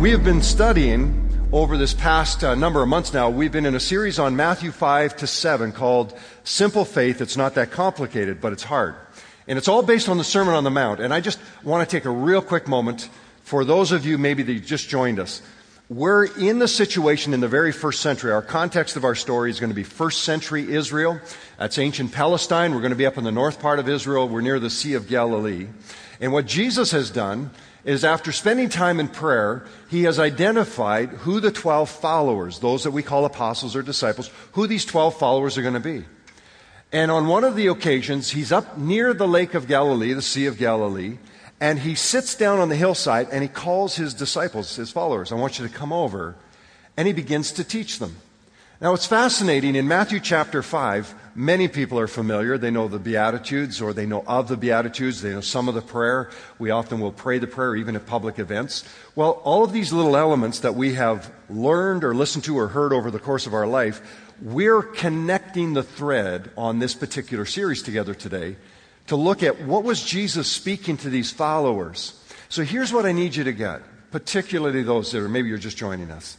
We have been studying over this past uh, number of months now, we've been in a series on Matthew 5 to 7 called Simple Faith. It's not that complicated, but it's hard. And it's all based on the Sermon on the Mount. And I just want to take a real quick moment for those of you maybe that just joined us. We're in the situation in the very first century. Our context of our story is going to be first century Israel. That's ancient Palestine. We're going to be up in the north part of Israel. We're near the Sea of Galilee. And what Jesus has done is after spending time in prayer, he has identified who the 12 followers, those that we call apostles or disciples, who these 12 followers are going to be. And on one of the occasions, he's up near the Lake of Galilee, the Sea of Galilee, and he sits down on the hillside and he calls his disciples, his followers, I want you to come over, and he begins to teach them. Now, it's fascinating. In Matthew chapter 5, many people are familiar. They know the Beatitudes or they know of the Beatitudes. They know some of the prayer. We often will pray the prayer even at public events. Well, all of these little elements that we have learned or listened to or heard over the course of our life, we're connecting the thread on this particular series together today to look at what was Jesus speaking to these followers. So here's what I need you to get, particularly those that are maybe you're just joining us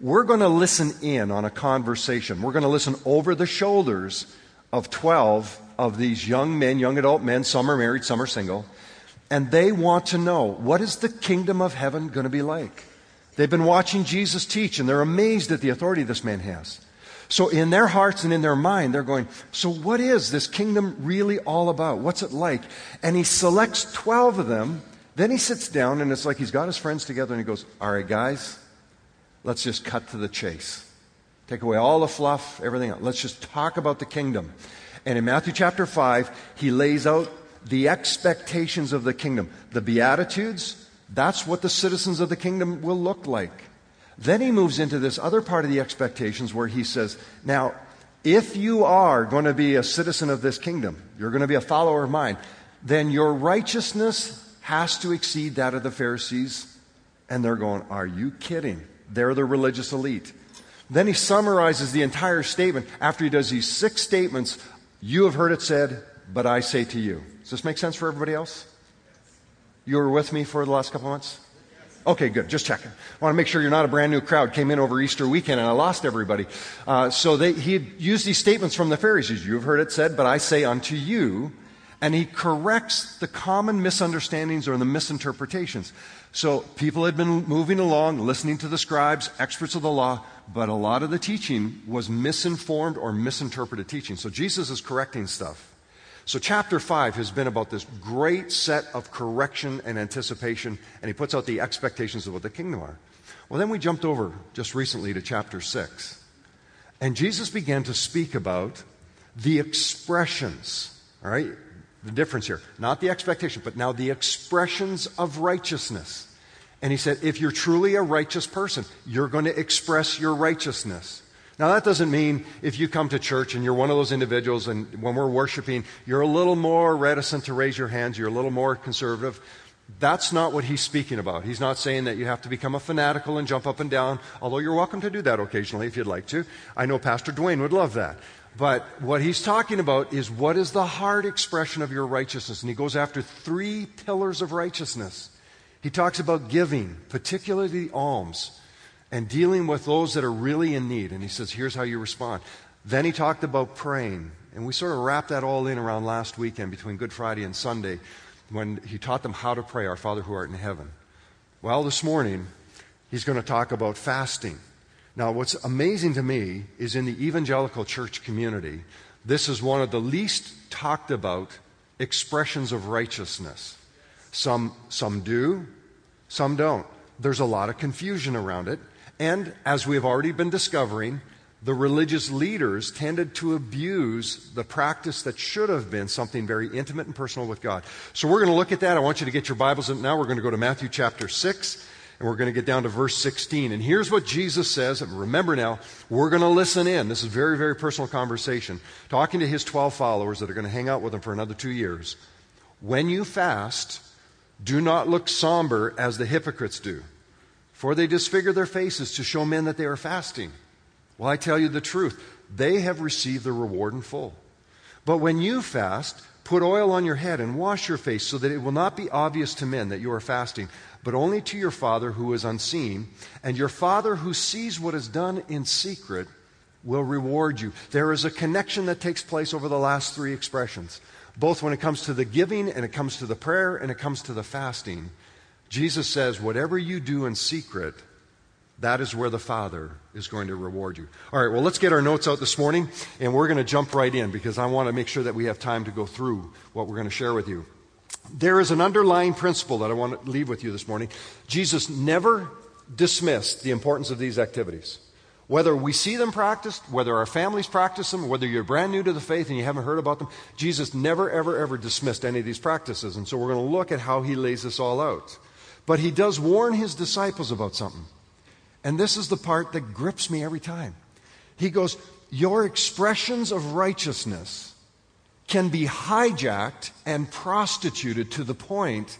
we're going to listen in on a conversation. We're going to listen over the shoulders of 12 of these young men, young adult men. Some are married, some are single. And they want to know what is the kingdom of heaven going to be like? They've been watching Jesus teach and they're amazed at the authority this man has. So, in their hearts and in their mind, they're going, So, what is this kingdom really all about? What's it like? And he selects 12 of them. Then he sits down and it's like he's got his friends together and he goes, All right, guys, Let's just cut to the chase. Take away all the fluff, everything else. Let's just talk about the kingdom. And in Matthew chapter 5, he lays out the expectations of the kingdom. The Beatitudes, that's what the citizens of the kingdom will look like. Then he moves into this other part of the expectations where he says, Now, if you are going to be a citizen of this kingdom, you're going to be a follower of mine, then your righteousness has to exceed that of the Pharisees. And they're going, Are you kidding? They're the religious elite. Then he summarizes the entire statement after he does these six statements. You have heard it said, but I say to you. Does this make sense for everybody else? You were with me for the last couple months? Okay, good. Just checking. I want to make sure you're not a brand new crowd. Came in over Easter weekend and I lost everybody. Uh, so they, he used these statements from the Pharisees. You have heard it said, but I say unto you. And he corrects the common misunderstandings or the misinterpretations. So people had been moving along, listening to the scribes, experts of the law, but a lot of the teaching was misinformed or misinterpreted teaching. So Jesus is correcting stuff. So chapter 5 has been about this great set of correction and anticipation, and he puts out the expectations of what the kingdom are. Well, then we jumped over just recently to chapter 6. And Jesus began to speak about the expressions, all right? The difference here. Not the expectation, but now the expressions of righteousness. And he said, if you're truly a righteous person, you're going to express your righteousness. Now, that doesn't mean if you come to church and you're one of those individuals and when we're worshiping, you're a little more reticent to raise your hands, you're a little more conservative. That's not what he's speaking about. He's not saying that you have to become a fanatical and jump up and down, although you're welcome to do that occasionally if you'd like to. I know Pastor Dwayne would love that. But what he's talking about is what is the hard expression of your righteousness? And he goes after three pillars of righteousness. He talks about giving, particularly alms, and dealing with those that are really in need. And he says, here's how you respond. Then he talked about praying. And we sort of wrapped that all in around last weekend between Good Friday and Sunday when he taught them how to pray, Our Father who art in heaven. Well, this morning, he's going to talk about fasting. Now, what's amazing to me is in the evangelical church community, this is one of the least talked about expressions of righteousness. Some, some do, some don't. There's a lot of confusion around it. And as we have already been discovering, the religious leaders tended to abuse the practice that should have been something very intimate and personal with God. So we're going to look at that. I want you to get your Bibles now. We're going to go to Matthew chapter 6 and we're going to get down to verse 16. And here's what Jesus says. And remember now, we're going to listen in. This is very, very personal conversation. Talking to his 12 followers that are going to hang out with him for another two years. When you fast, do not look somber as the hypocrites do, for they disfigure their faces to show men that they are fasting. Well, I tell you the truth. They have received the reward in full. But when you fast, Put oil on your head and wash your face so that it will not be obvious to men that you are fasting, but only to your Father who is unseen. And your Father who sees what is done in secret will reward you. There is a connection that takes place over the last three expressions, both when it comes to the giving and it comes to the prayer and it comes to the fasting. Jesus says, whatever you do in secret, that is where the Father is going to reward you. All right, well, let's get our notes out this morning, and we're going to jump right in because I want to make sure that we have time to go through what we're going to share with you. There is an underlying principle that I want to leave with you this morning. Jesus never dismissed the importance of these activities. Whether we see them practiced, whether our families practice them, whether you're brand new to the faith and you haven't heard about them, Jesus never, ever, ever dismissed any of these practices. And so we're going to look at how he lays this all out. But he does warn his disciples about something. And this is the part that grips me every time. He goes, Your expressions of righteousness can be hijacked and prostituted to the point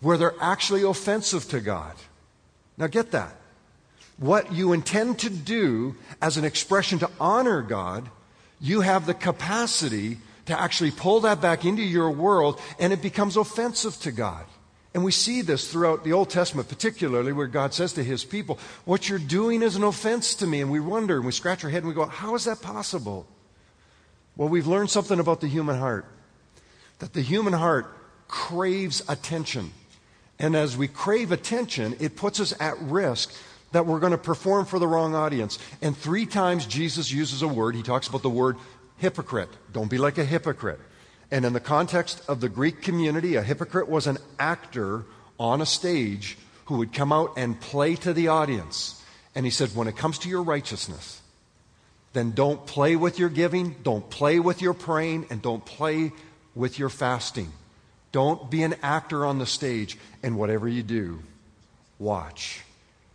where they're actually offensive to God. Now, get that. What you intend to do as an expression to honor God, you have the capacity to actually pull that back into your world and it becomes offensive to God. And we see this throughout the Old Testament, particularly where God says to his people, What you're doing is an offense to me. And we wonder and we scratch our head and we go, How is that possible? Well, we've learned something about the human heart that the human heart craves attention. And as we crave attention, it puts us at risk that we're going to perform for the wrong audience. And three times Jesus uses a word. He talks about the word hypocrite. Don't be like a hypocrite. And in the context of the Greek community, a hypocrite was an actor on a stage who would come out and play to the audience. And he said, when it comes to your righteousness, then don't play with your giving, don't play with your praying, and don't play with your fasting. Don't be an actor on the stage, and whatever you do, watch.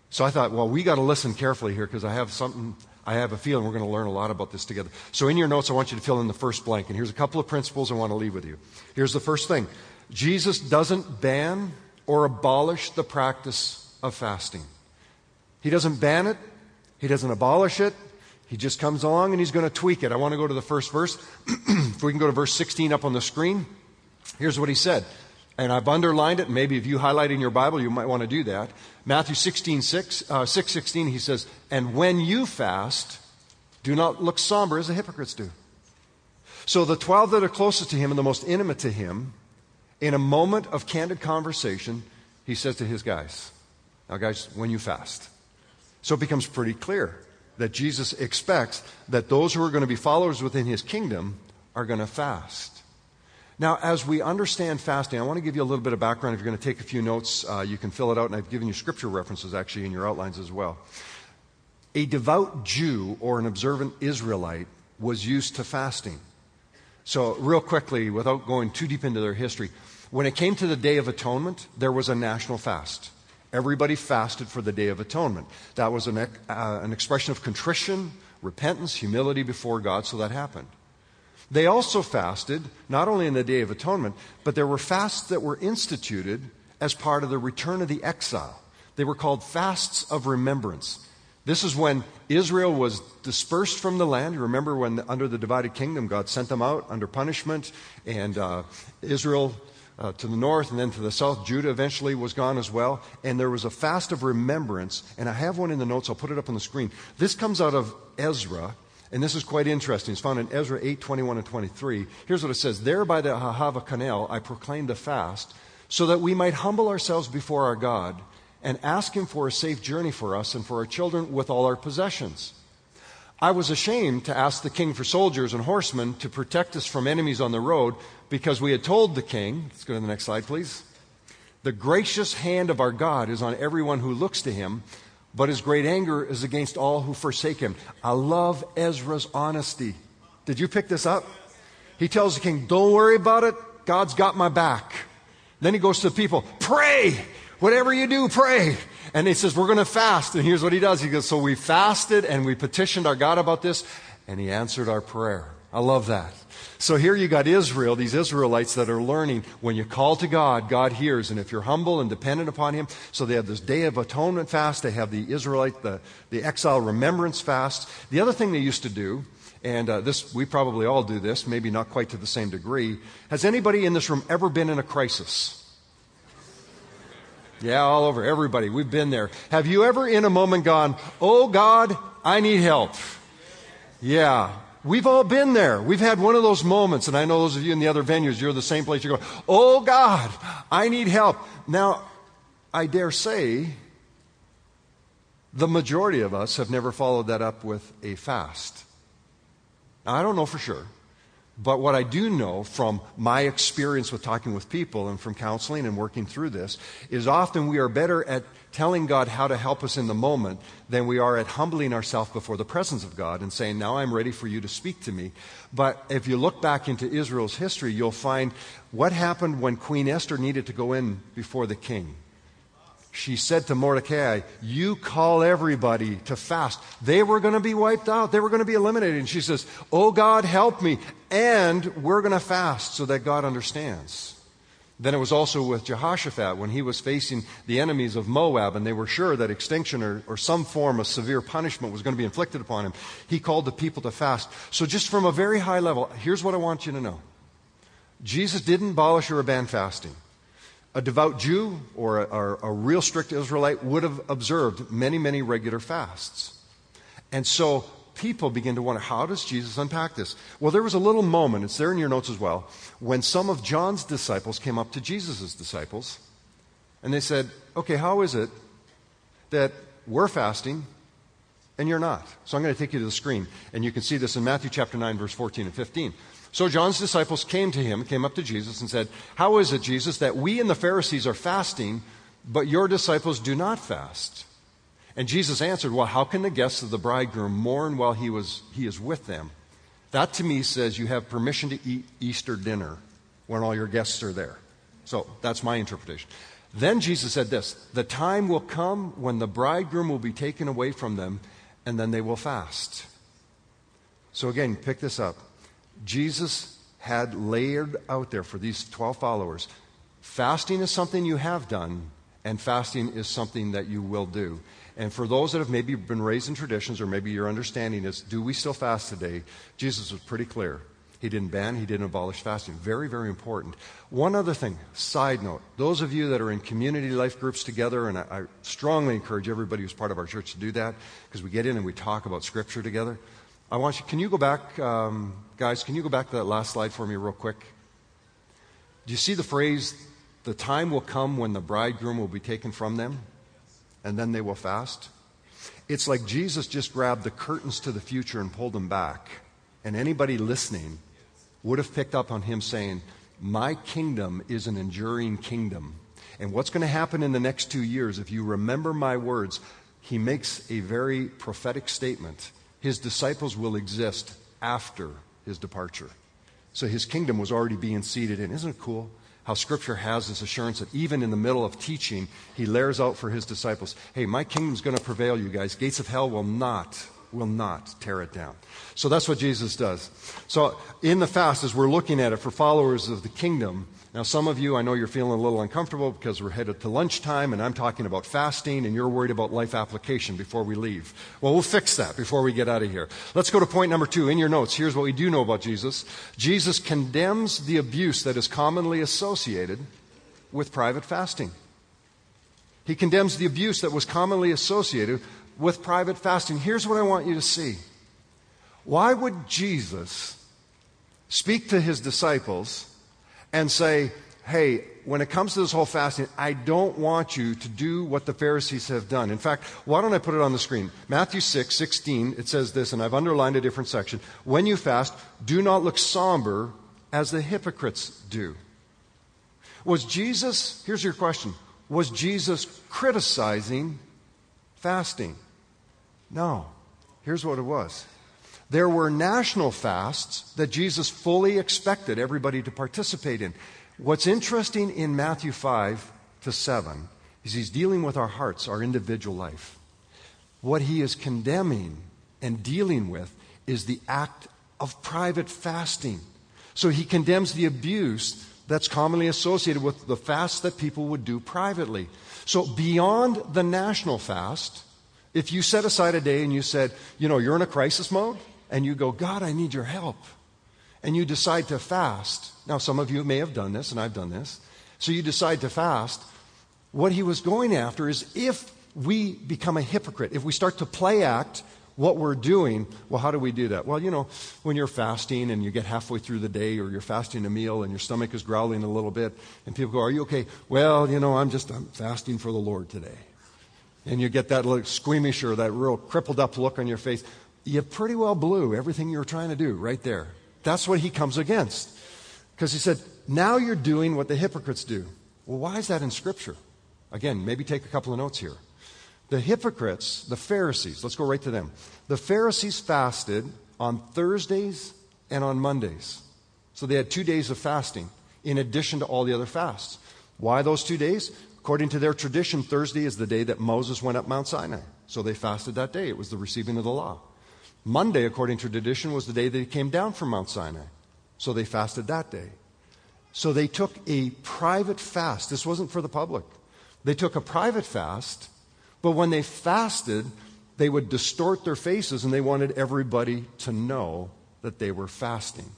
So I thought, well, we got to listen carefully here because I have something I have a feeling we're going to learn a lot about this together. So, in your notes, I want you to fill in the first blank. And here's a couple of principles I want to leave with you. Here's the first thing Jesus doesn't ban or abolish the practice of fasting. He doesn't ban it, He doesn't abolish it. He just comes along and He's going to tweak it. I want to go to the first verse. if we can go to verse 16 up on the screen, here's what He said. And I've underlined it. Maybe if you highlight in your Bible, you might want to do that. Matthew 16, 6, uh, 6 16, he says, And when you fast, do not look somber as the hypocrites do. So the 12 that are closest to him and the most intimate to him, in a moment of candid conversation, he says to his guys, Now, guys, when you fast. So it becomes pretty clear that Jesus expects that those who are going to be followers within his kingdom are going to fast. Now, as we understand fasting, I want to give you a little bit of background. If you're going to take a few notes, uh, you can fill it out, and I've given you scripture references actually in your outlines as well. A devout Jew or an observant Israelite was used to fasting. So, real quickly, without going too deep into their history, when it came to the Day of Atonement, there was a national fast. Everybody fasted for the Day of Atonement. That was an, uh, an expression of contrition, repentance, humility before God, so that happened. They also fasted, not only in the Day of Atonement, but there were fasts that were instituted as part of the return of the exile. They were called fasts of remembrance. This is when Israel was dispersed from the land. You remember when, under the divided kingdom, God sent them out under punishment, and uh, Israel uh, to the north and then to the south. Judah eventually was gone as well. And there was a fast of remembrance. And I have one in the notes. I'll put it up on the screen. This comes out of Ezra. And this is quite interesting. It's found in Ezra 8 21 and 23. Here's what it says There by the Ahava canal I proclaimed a fast, so that we might humble ourselves before our God and ask Him for a safe journey for us and for our children with all our possessions. I was ashamed to ask the king for soldiers and horsemen to protect us from enemies on the road because we had told the king, let's go to the next slide, please. The gracious hand of our God is on everyone who looks to him but his great anger is against all who forsake him. I love Ezra's honesty. Did you pick this up? He tells the king, Don't worry about it. God's got my back. Then he goes to the people, Pray. Whatever you do, pray. And he says, We're going to fast. And here's what he does. He goes, So we fasted and we petitioned our God about this, and he answered our prayer. I love that. So here you got Israel, these Israelites that are learning when you call to God, God hears. And if you're humble and dependent upon Him, so they have this Day of Atonement fast, they have the Israelite, the, the exile remembrance fast. The other thing they used to do, and uh, this we probably all do this, maybe not quite to the same degree. Has anybody in this room ever been in a crisis? Yeah, all over everybody. We've been there. Have you ever in a moment gone, "Oh God, I need help"? Yeah, We've all been there. We've had one of those moments, and I know those of you in the other venues, you're the same place. You're going, Oh God, I need help. Now, I dare say the majority of us have never followed that up with a fast. Now, I don't know for sure. But what I do know from my experience with talking with people and from counseling and working through this is often we are better at telling God how to help us in the moment than we are at humbling ourselves before the presence of God and saying, Now I'm ready for you to speak to me. But if you look back into Israel's history, you'll find what happened when Queen Esther needed to go in before the king. She said to Mordecai, You call everybody to fast. They were going to be wiped out. They were going to be eliminated. And she says, Oh God, help me. And we're going to fast so that God understands. Then it was also with Jehoshaphat when he was facing the enemies of Moab and they were sure that extinction or, or, some form of severe punishment was going to be inflicted upon him. He called the people to fast. So, just from a very high level, here's what I want you to know Jesus didn't abolish or ban fasting. A devout Jew or a, or a real strict Israelite would have observed many, many regular fasts. And so people begin to wonder how does Jesus unpack this? Well, there was a little moment, it's there in your notes as well, when some of John's disciples came up to Jesus' disciples and they said, Okay, how is it that we're fasting and you're not? So I'm going to take you to the screen, and you can see this in Matthew chapter 9, verse 14 and 15. So John's disciples came to him, came up to Jesus, and said, How is it, Jesus, that we and the Pharisees are fasting, but your disciples do not fast? And Jesus answered, Well, how can the guests of the bridegroom mourn while he, was, he is with them? That to me says you have permission to eat Easter dinner when all your guests are there. So that's my interpretation. Then Jesus said this The time will come when the bridegroom will be taken away from them, and then they will fast. So again, pick this up. Jesus had layered out there for these 12 followers fasting is something you have done, and fasting is something that you will do. And for those that have maybe been raised in traditions, or maybe your understanding is, do we still fast today? Jesus was pretty clear. He didn't ban, he didn't abolish fasting. Very, very important. One other thing, side note. Those of you that are in community life groups together, and I, I strongly encourage everybody who's part of our church to do that, because we get in and we talk about Scripture together. I want you, can you go back, um, guys, can you go back to that last slide for me, real quick? Do you see the phrase, the time will come when the bridegroom will be taken from them? And then they will fast. It's like Jesus just grabbed the curtains to the future and pulled them back. And anybody listening would have picked up on him saying, My kingdom is an enduring kingdom. And what's going to happen in the next two years, if you remember my words, he makes a very prophetic statement. His disciples will exist after his departure. So his kingdom was already being seated in. Isn't it cool? How Scripture has this assurance that even in the middle of teaching, He layers out for His disciples hey, my kingdom's going to prevail, you guys. Gates of hell will not, will not tear it down. So that's what Jesus does. So in the fast, as we're looking at it for followers of the kingdom, now, some of you, I know you're feeling a little uncomfortable because we're headed to lunchtime and I'm talking about fasting and you're worried about life application before we leave. Well, we'll fix that before we get out of here. Let's go to point number two. In your notes, here's what we do know about Jesus Jesus condemns the abuse that is commonly associated with private fasting. He condemns the abuse that was commonly associated with private fasting. Here's what I want you to see. Why would Jesus speak to his disciples? And say, hey, when it comes to this whole fasting, I don't want you to do what the Pharisees have done. In fact, why don't I put it on the screen? Matthew 6, 16, it says this, and I've underlined a different section. When you fast, do not look somber as the hypocrites do. Was Jesus, here's your question, was Jesus criticizing fasting? No. Here's what it was there were national fasts that Jesus fully expected everybody to participate in. What's interesting in Matthew 5 to 7 is he's dealing with our hearts, our individual life. What he is condemning and dealing with is the act of private fasting. So he condemns the abuse that's commonly associated with the fast that people would do privately. So beyond the national fast, if you set aside a day and you said, you know, you're in a crisis mode, and you go, God, I need your help, and you decide to fast. Now, some of you may have done this, and I've done this. So you decide to fast. What he was going after is if we become a hypocrite, if we start to play act what we're doing, well, how do we do that? Well, you know, when you're fasting and you get halfway through the day or you're fasting a meal and your stomach is growling a little bit and people go, Are you okay? Well, you know, I'm just I'm fasting for the Lord today. And you get that little squeamish or that real crippled up look on your face. You pretty well blew everything you were trying to do right there. That's what he comes against. Because he said, Now you're doing what the hypocrites do. Well, why is that in Scripture? Again, maybe take a couple of notes here. The hypocrites, the Pharisees, let's go right to them. The Pharisees fasted on Thursdays and on Mondays. So they had two days of fasting in addition to all the other fasts. Why those two days? According to their tradition, Thursday is the day that Moses went up Mount Sinai. So they fasted that day. It was the receiving of the law. Monday, according to tradition, was the day that he came down from Mount Sinai. So they fasted that day. So they took a private fast. This wasn't for the public. They took a private fast but when they fasted, they would distort their faces and they wanted everybody to know that they were fasting.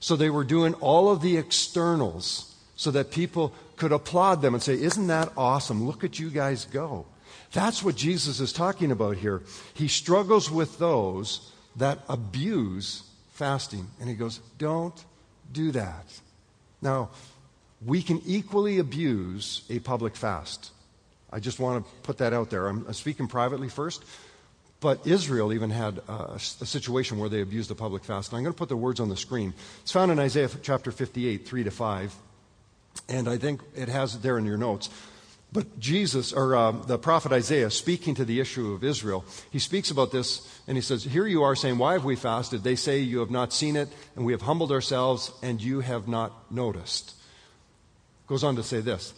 So they were doing all of the externals so that people could applaud them and say, Isn't that awesome? Look at you guys go. That's what Jesus is talking about here. He struggles with those that abuse fasting. And he goes, Don't do that. Now, we can equally abuse a public fast. I just want to put that out there. I'm speaking privately first. But Israel even had a, a, situation where they abused the public fast. And I'm going to put the words on the screen. It's found in Isaiah chapter 58, 3 to 5. And I think it has it there in your notes. But Jesus, or uh, the prophet Isaiah, speaking to the issue of Israel, he speaks about this and he says, Here you are saying, Why have we fasted? They say, You have not seen it, and we have humbled ourselves, and you have not noticed. Goes on to say this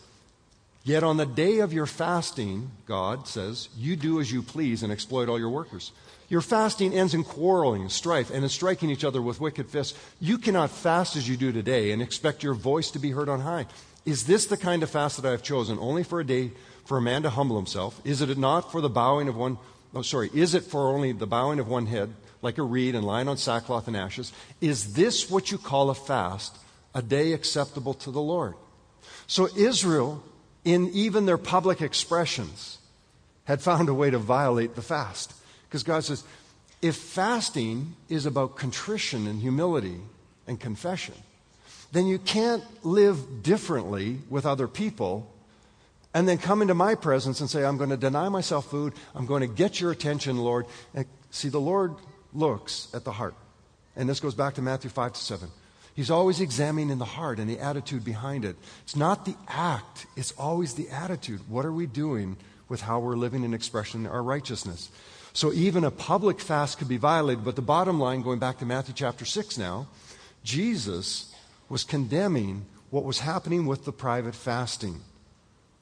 Yet on the day of your fasting, God says, you do as you please and exploit all your workers. Your fasting ends in quarreling, strife, and in striking each other with wicked fists. You cannot fast as you do today and expect your voice to be heard on high. Is this the kind of fast that I have chosen, only for a day for a man to humble himself? Is it not for the bowing of one, oh, sorry, is it for only the bowing of one head, like a reed, and lying on sackcloth and ashes? Is this what you call a fast, a day acceptable to the Lord? So Israel in even their public expressions, had found a way to violate the fast. Because God says, if fasting is about contrition and humility and confession, then you can't live differently with other people and then come into my presence and say, I'm going to deny myself food. I'm going to get your attention, Lord. And see, the Lord looks at the heart. And this goes back to Matthew 5 to 7. He's always examining the heart and the attitude behind it. It's not the act, it's always the attitude. What are we doing with how we're living and expressing our righteousness? So even a public fast could be violated, but the bottom line, going back to Matthew chapter 6 now, Jesus was condemning what was happening with the private fasting.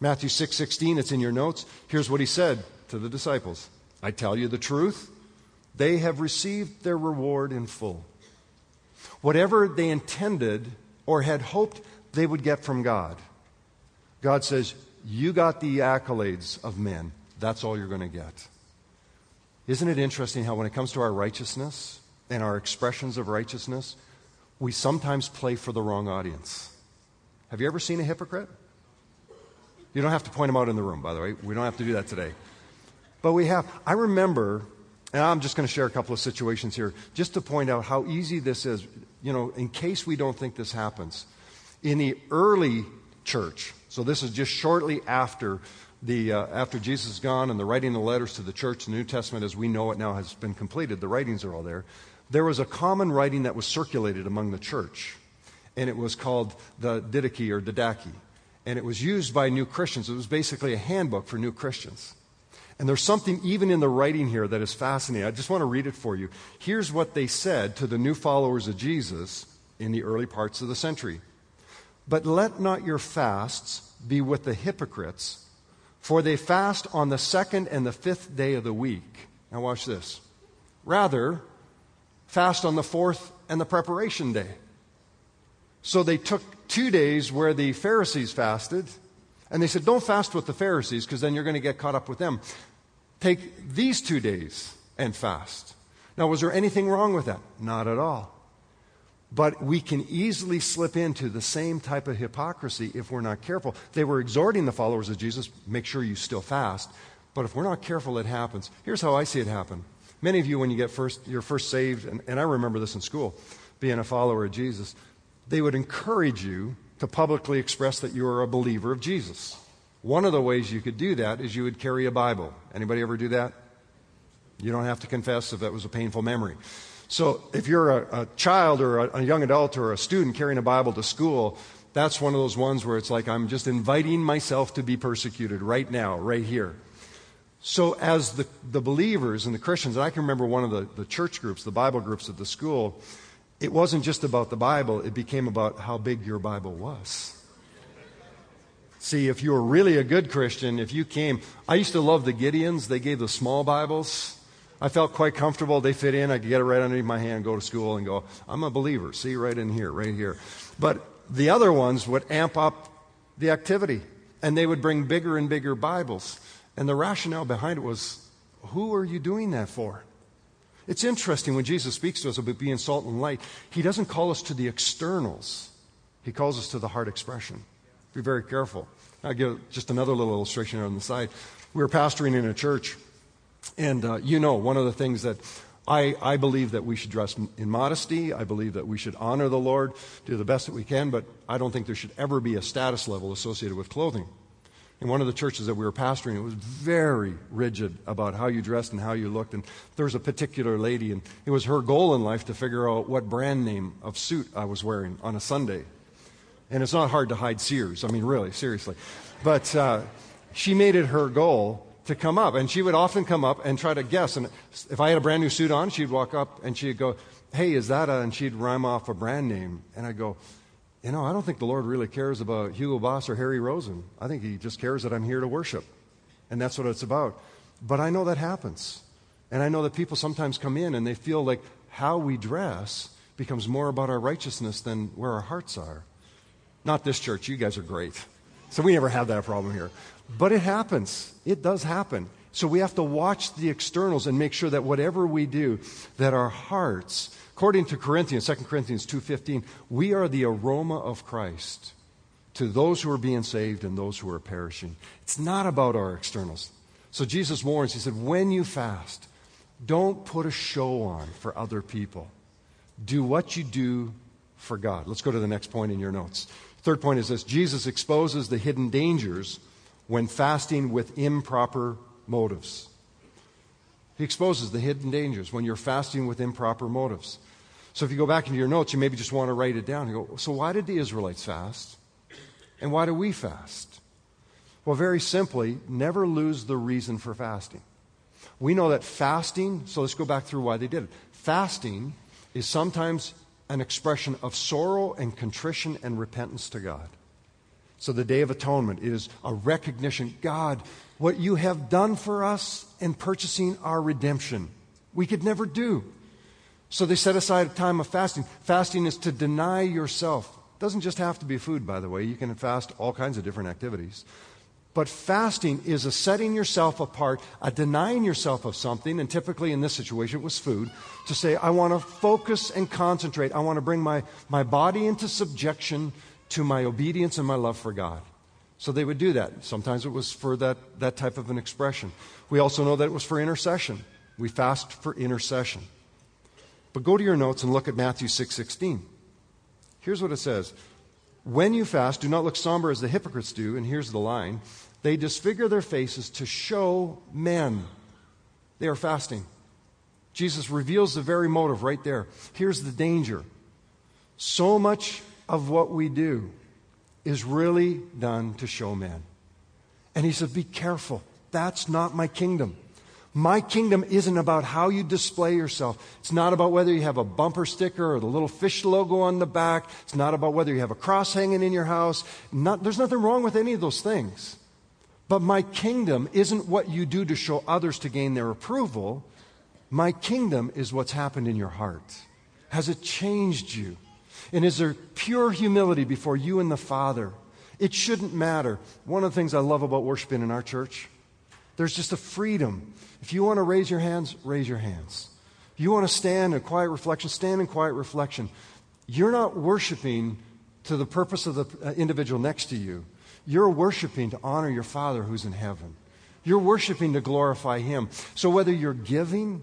Matthew 6 it's in your notes. Here's what he said to the disciples I tell you the truth, they have received their reward in full whatever they intended or had hoped they would get from God. God says, You got the accolades of men. That's all you're going to get. Isn't it interesting how, when it comes to our righteousness and our expressions of righteousness, we sometimes play for the wrong audience? Have you ever seen a hypocrite? You don't have to point them out in the room, by the way. We don't have to do that today. But we have. I remember, and I'm just going to share a couple of situations here just to point out how easy this is you know, in case we don't think this happens, in the early church, so this is just shortly after the, uh, after Jesus is gone and the writing of letters to the church, the New Testament as we know it now has been completed, the writings are all there. There was a common writing that was circulated among the church, and it was called the Didache or Didache. And it was used by new Christians. It was basically a handbook for new Christians. And there's something even in the writing here that is fascinating. I just want to read it for you. Here's what they said to the new followers of Jesus in the early parts of the century But let not your fasts be with the hypocrites, for they fast on the second and the fifth day of the week. Now, watch this. Rather, fast on the fourth and the preparation day. So they took two days where the Pharisees fasted, and they said, Don't fast with the Pharisees because then you're going to get caught up with them. Take these two days and fast. Now, was there anything wrong with that? Not at all. But we can easily slip into the same type of hypocrisy if we're not careful. They were exhorting the followers of Jesus, make sure you still fast. But if we're not careful, it happens. Here's how I see it happen. Many of you, when you get first, you're first saved, and, and I remember this in school, being a follower of Jesus, they would encourage you to publicly express that you are a believer of Jesus. One of the ways you could do that is you would carry a Bible. Anybody ever do that? You don't have to confess if that was a painful memory. So if you're a, a child or a, a young adult or a student carrying a Bible to school, that's one of those ones where it's like I'm just inviting myself to be persecuted right now, right here. So, as the, the believers and the Christians, and I can remember one of the, the church groups, the Bible groups at the school, it wasn't just about the Bible, it became about how big your Bible was. See, if you were really a good Christian, if you came, I used to love the Gideons, they gave the small Bibles. I felt quite comfortable. They fit in. I could get it right underneath my hand, go to school, and go, I'm a believer. See, right in here, right here. But the other ones would amp up the activity, and they would bring bigger and bigger Bibles. And the rationale behind it was, who are you doing that for? It's interesting when Jesus speaks to us about being salt and light, he doesn't call us to the externals, he calls us to the heart expression. Be very careful. I'll give just another little illustration here on the side. We were pastoring in a church and uh, you know, one of the things that I, I believe that we should dress in modesty. I believe that we should honor the Lord, do the best that we can, but I don't think there should ever be a status level associated with clothing. In one of the churches that we were pastoring, it was very rigid about how you dressed and how you looked. And there was a particular lady, and it was her goal in life to figure out what brand name of suit I was wearing on a Sunday. And it's not hard to hide Sears. I mean, really, seriously. But uh, she made it her goal to come up. And she would often come up and try to guess. And if I had a brand new suit on, she'd walk up and she'd go, Hey, is that a, and she'd rhyme off a brand name. And I'd go, You know, I don't think the Lord really cares about Hugo Boss or Harry Rosen. I think He just cares that I'm here to worship. And that's what it's about. But I know that happens. And I know that people sometimes come in and they feel like how we dress becomes more about our righteousness than where our hearts are. Not this church. You guys are great. So we never have that problem here. But it happens. It does happen. So we have to watch the externals and make sure that whatever we do, that our hearts, according to Corinthians, 2 Corinthians 2.15, we are the aroma of Christ to those who are being saved and those who are perishing. It's not about our externals. So Jesus warns, he said, when you fast, don't put a show on for other people. Do what you do for God. Let's go to the next point in your notes. Third point is this Jesus exposes the hidden dangers when fasting with improper motives. He exposes the hidden dangers when you're fasting with improper motives. So if you go back into your notes, you maybe just want to write it down. You go, so why did the Israelites fast? And why do we fast? Well, very simply, never lose the reason for fasting. We know that fasting, so let's go back through why they did it. Fasting is sometimes an expression of sorrow and contrition and repentance to God. So the Day of Atonement is a recognition God, what you have done for us in purchasing our redemption, we could never do. So they set aside a time of fasting. Fasting is to deny yourself. It doesn't just have to be food, by the way. You can fast all kinds of different activities. But fasting is a setting yourself apart, a denying yourself of something, and typically in this situation it was food, to say, I want to focus and concentrate. I want to bring my, my body into subjection to my obedience and my love for God. So they would do that. Sometimes it was for that, that type of an expression. We also know that it was for intercession. We fast for intercession. But go to your notes and look at Matthew 6:16. Here's what it says. When you fast, do not look somber as the hypocrites do, and here's the line. They disfigure their faces to show men they are fasting. Jesus reveals the very motive right there. Here's the danger. So much of what we do is really done to show men. And he said, Be careful. That's not my kingdom. My kingdom isn't about how you display yourself. It's not about whether you have a bumper sticker or the little fish logo on the back. It's not about whether you have a cross hanging in your house. Not, there's nothing wrong with any of those things. But my kingdom isn't what you do to show others to gain their approval. My kingdom is what's happened in your heart. Has it changed you? And is there pure humility before you and the Father? It shouldn't matter. One of the things I love about worshiping in our church, there's just a freedom. If you want to raise your hands, raise your hands. If you want to stand in quiet reflection, stand in quiet reflection. You're not worshiping to the purpose of the uh, individual next to you. You're worshiping to honor your Father who's in heaven. You're worshiping to glorify Him. So whether you're giving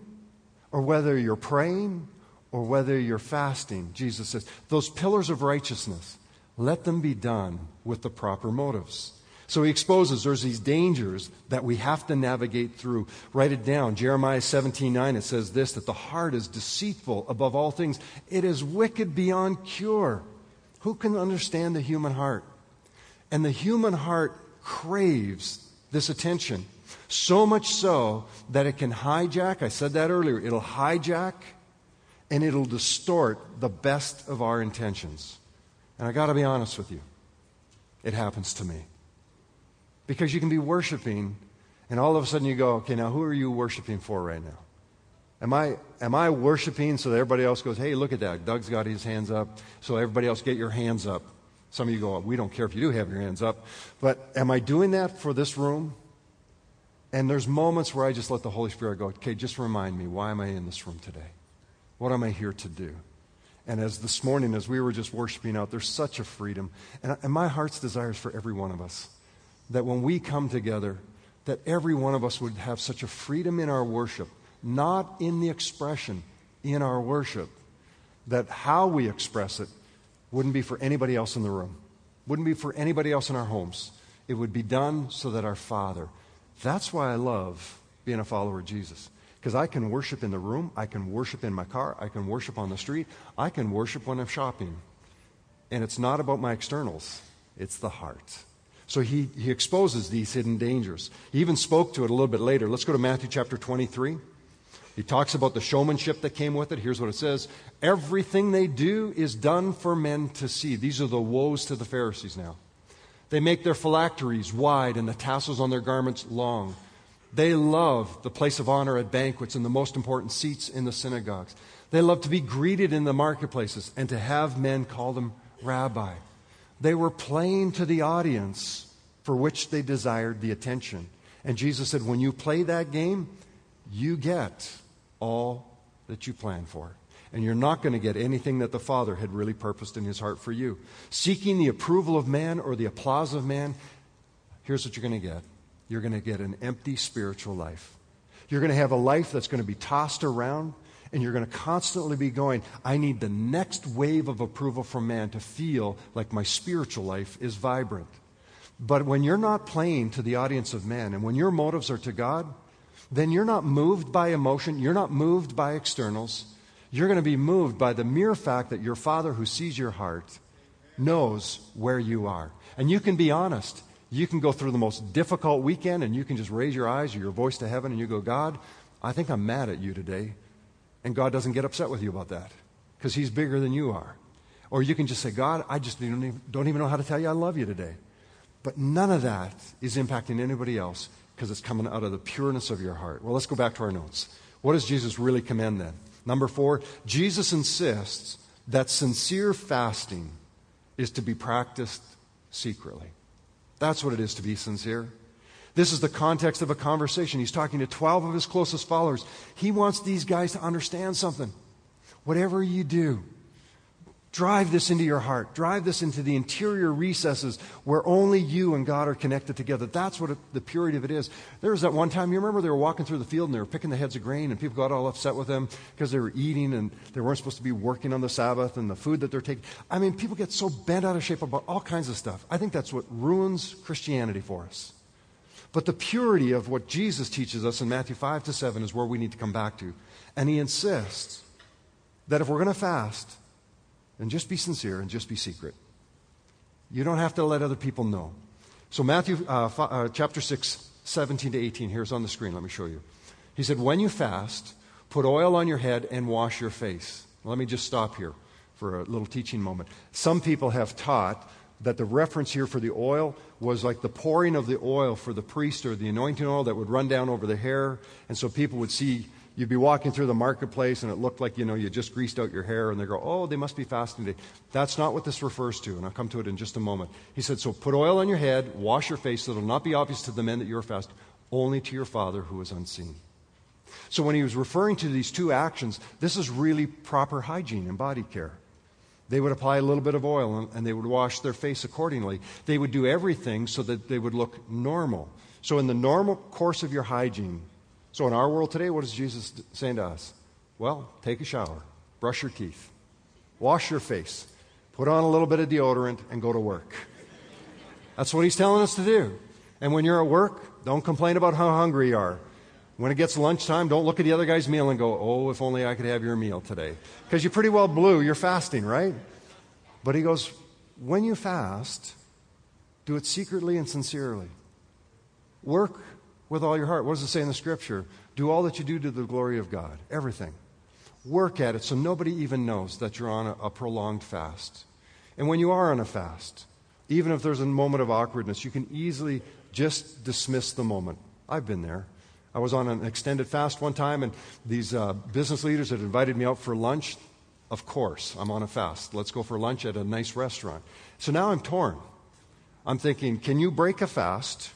or whether you're praying or whether you're fasting, Jesus says, those pillars of righteousness, let them be done with the proper motives. So he exposes there's these dangers that we have to navigate through. Write it down. Jeremiah 17 9, it says this that the heart is deceitful above all things, it is wicked beyond cure. Who can understand the human heart? And the human heart craves this attention. So much so that it can hijack, I said that earlier, it'll hijack and it'll distort the best of our intentions. And I got to be honest with you, it happens to me. Because you can be worshiping, and all of a sudden you go, okay, now who are you worshiping for right now? Am I, am I worshiping so that everybody else goes, hey, look at that. Doug's got his hands up, so everybody else get your hands up. Some of you go, we don't care if you do have your hands up. But am I doing that for this room? And there's moments where I just let the Holy Spirit go, okay, just remind me, why am I in this room today? What am I here to do? And as this morning, as we were just worshiping out, there's such a freedom. And, and my heart's desire is for every one of us that when we come together, that every one of us would have such a freedom in our worship, not in the expression, in our worship, that how we express it wouldn't be for anybody else in the room, wouldn't be for anybody else in our homes. It would be done so that our Father. That's why I love being a follower of Jesus. Because I can worship in the room, I can worship in my car, I can worship on the street, I can worship when I'm shopping. And it's not about my externals, it's the heart. So he, he exposes these hidden dangers. He even spoke to it a little bit later. Let's go to Matthew chapter 23. He talks about the showmanship that came with it. Here's what it says Everything they do is done for men to see. These are the woes to the Pharisees now. They make their phylacteries wide and the tassels on their garments long. They love the place of honor at banquets and the most important seats in the synagogues. They love to be greeted in the marketplaces and to have men call them rabbi. They were playing to the audience for which they desired the attention. And Jesus said, when you play that game, you get all that you plan for. And you're not going to get anything that the Father had really purposed in his heart for you. Seeking the approval of man or the applause of man, here's what you're going to get you're going to get an empty spiritual life. You're going to have a life that's going to be tossed around, and you're going to constantly be going, I need the next wave of approval from man to feel like my spiritual life is vibrant. But when you're not playing to the audience of men, and when your motives are to God, then you're not moved by emotion, you're not moved by externals. You're going to be moved by the mere fact that your Father who sees your heart knows where you are. And you can be honest. You can go through the most difficult weekend and you can just raise your eyes or your voice to heaven and you go, God, I think I'm mad at you today. And God doesn't get upset with you about that because He's bigger than you are. Or you can just say, God, I just don't even, know how to tell you I love you today. But none of that is impacting anybody else because it's coming out of the pureness of your heart. Well, let's go back to our notes. What does Jesus really commend then? Number four, Jesus insists that sincere fasting is to be practiced secretly. That's what it is to be sincere. This is the context of a conversation. He's talking to 12 of his closest followers. He wants these guys to understand something. Whatever you do, drive this into your heart. Drive this into the interior recesses where only you and God are connected together. That's what it, the purity of it is. There was that one time, you remember they were walking through the field and they were picking the heads of grain and people got all upset with them because they were eating and they weren't supposed to be working on the Sabbath and the food that they're taking. I mean, people get so bent out of shape about all kinds of stuff. I think that's what ruins Christianity for us. But the purity of what Jesus teaches us in Matthew 5 to 7 is where we need to come back to. And he insists that if we're going to fast, and just be sincere and just be secret. You don't have to let other people know. So, Matthew uh, f- uh, chapter 6, 17 to 18, here's on the screen. Let me show you. He said, When you fast, put oil on your head and wash your face. Let me just stop here for a little teaching moment. Some people have taught that the reference here for the oil was like the pouring of the oil for the priest or the anointing oil that would run down over the hair. And so people would see you'd be walking through the marketplace and it looked like, you know, you just greased out your hair and they go, oh, they must be fasting today. That's not what this refers to, and I'll come to it in just a moment. He said, so put oil on your head, wash your face, so it'll not be obvious to the men that you're fasting, only to your Father who is unseen. So when he was referring to these two actions, this is really proper hygiene and body care. They would apply a little bit of oil and, they would wash their face accordingly. They would do everything so that they would look normal. So, in the normal course of your hygiene, so in our world today, what is Jesus saying to us? Well, take a shower, brush your teeth, wash your face, put on a little bit of deodorant, and go to work. That's what he's telling us to do. And when you're at work, don't complain about how hungry you are. When it gets lunchtime, don't look at the other guy's meal and go, oh, if only I could have your meal today. Because you're pretty well blue, you're fasting, right? But he goes, when you fast, do it secretly and sincerely. Work with all your heart. What does it say in the scripture? Do all that you do to the glory of God. Everything. Work at it so nobody even knows that you're on a, a prolonged fast. And when you are on a fast, even if there's a moment of awkwardness, you can easily just dismiss the moment. I've been there. I was on an extended fast one time, and these uh, business leaders had invited me out for lunch. Of course, I'm on a fast. Let's go for lunch at a nice restaurant. So now I'm torn. I'm thinking, can you break a fast?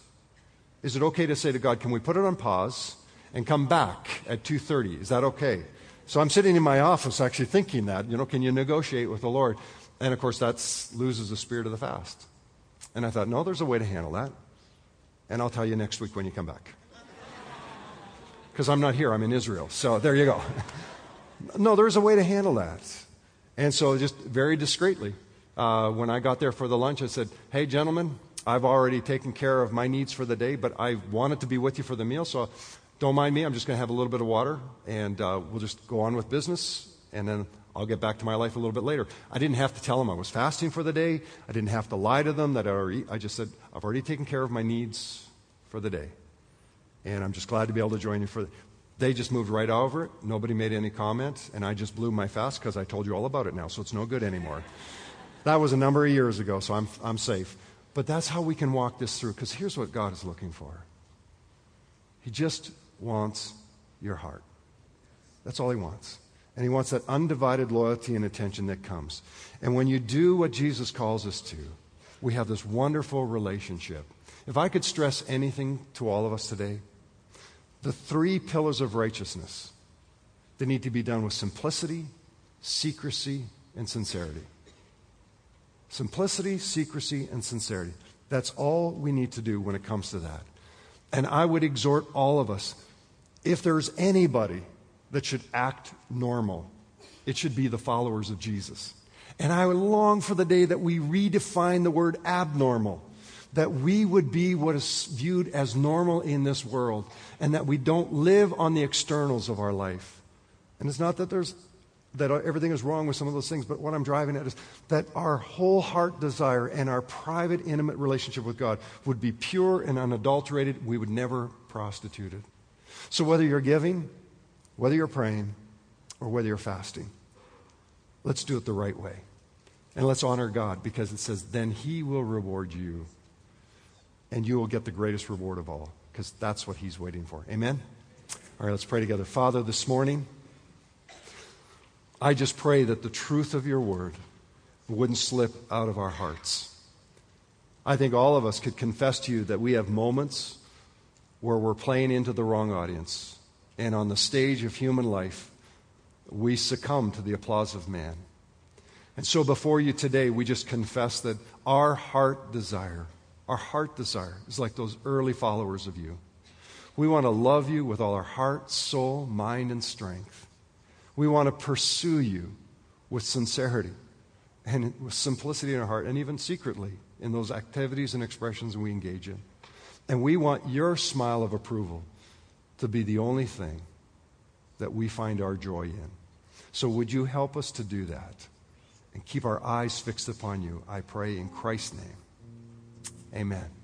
Is it okay to say to God, can we put it on pause and come back at 2:30? Is that okay? So I'm sitting in my office actually thinking that, you know, can you negotiate with the Lord? And of course that loses the spirit of the fast. And I thought, no, there's a way to handle that. And I'll tell you next week when you come back because I'm not here, I'm in Israel. So there you go. no, there's a way to handle that. And so, just very discreetly, uh, when I got there for the lunch, I said, Hey, gentlemen, I've already taken care of my needs for the day, but I wanted to be with you for the meal, so don't mind me. I'm just going to have a little bit of water, and uh, we'll just go on with business, and then I'll get back to my life a little bit later. I didn't have to tell them I was fasting for the day. I didn't have to lie to them that I already, I just said, I've already taken care of my needs for the day. And I'm just glad to be able to join you for. The, they just moved right over. Nobody made any comment, and I just blew my fast because I told you all about it now, so it's no good anymore. that was a number of years ago, so I'm, I'm safe. But that's how we can walk this through, because here's what God is looking for He just wants your heart. That's all He wants. And He wants that undivided loyalty and attention that comes. And when you do what Jesus calls us to, we have this wonderful relationship. If I could stress anything to all of us today, the three pillars of righteousness they need to be done with simplicity, secrecy, and sincerity. Simplicity, secrecy, and sincerity. That's all we need to do when it comes to that. And I would exhort all of us if there's anybody that should act normal, it should be the followers of Jesus. And I would long for the day that we redefine the word abnormal that we would be what is viewed as normal in this world and that we don't live on the externals of our life. And it's not that there's that everything is wrong with some of those things, but what I'm driving at is that our whole heart desire and our private, intimate relationship with God would be pure and unadulterated. We would never prostitute it. So whether you're giving, whether you're praying, or whether you're fasting, let's do it the right way. And let's honor God because it says, then He will reward you and you will get the greatest reward of all because that's what he's waiting for. Amen? All right, let's pray together. Father, this morning, I just pray that the truth of your word wouldn't slip out of our hearts. I think all of us could confess to you that we have moments where we're playing into the wrong audience. And on the stage of human life, we succumb to the applause of man. And so before you today, we just confess that our heart desire our heart desire is like those early followers of you. We want to love you with all our heart, soul, mind, and strength. We want to pursue you with sincerity and with simplicity in our heart, and even secretly in those activities and expressions we engage in. And we want your smile of approval to be the only thing that we find our joy in. So, would you help us to do that and keep our eyes fixed upon you? I pray in Christ's name. Amen.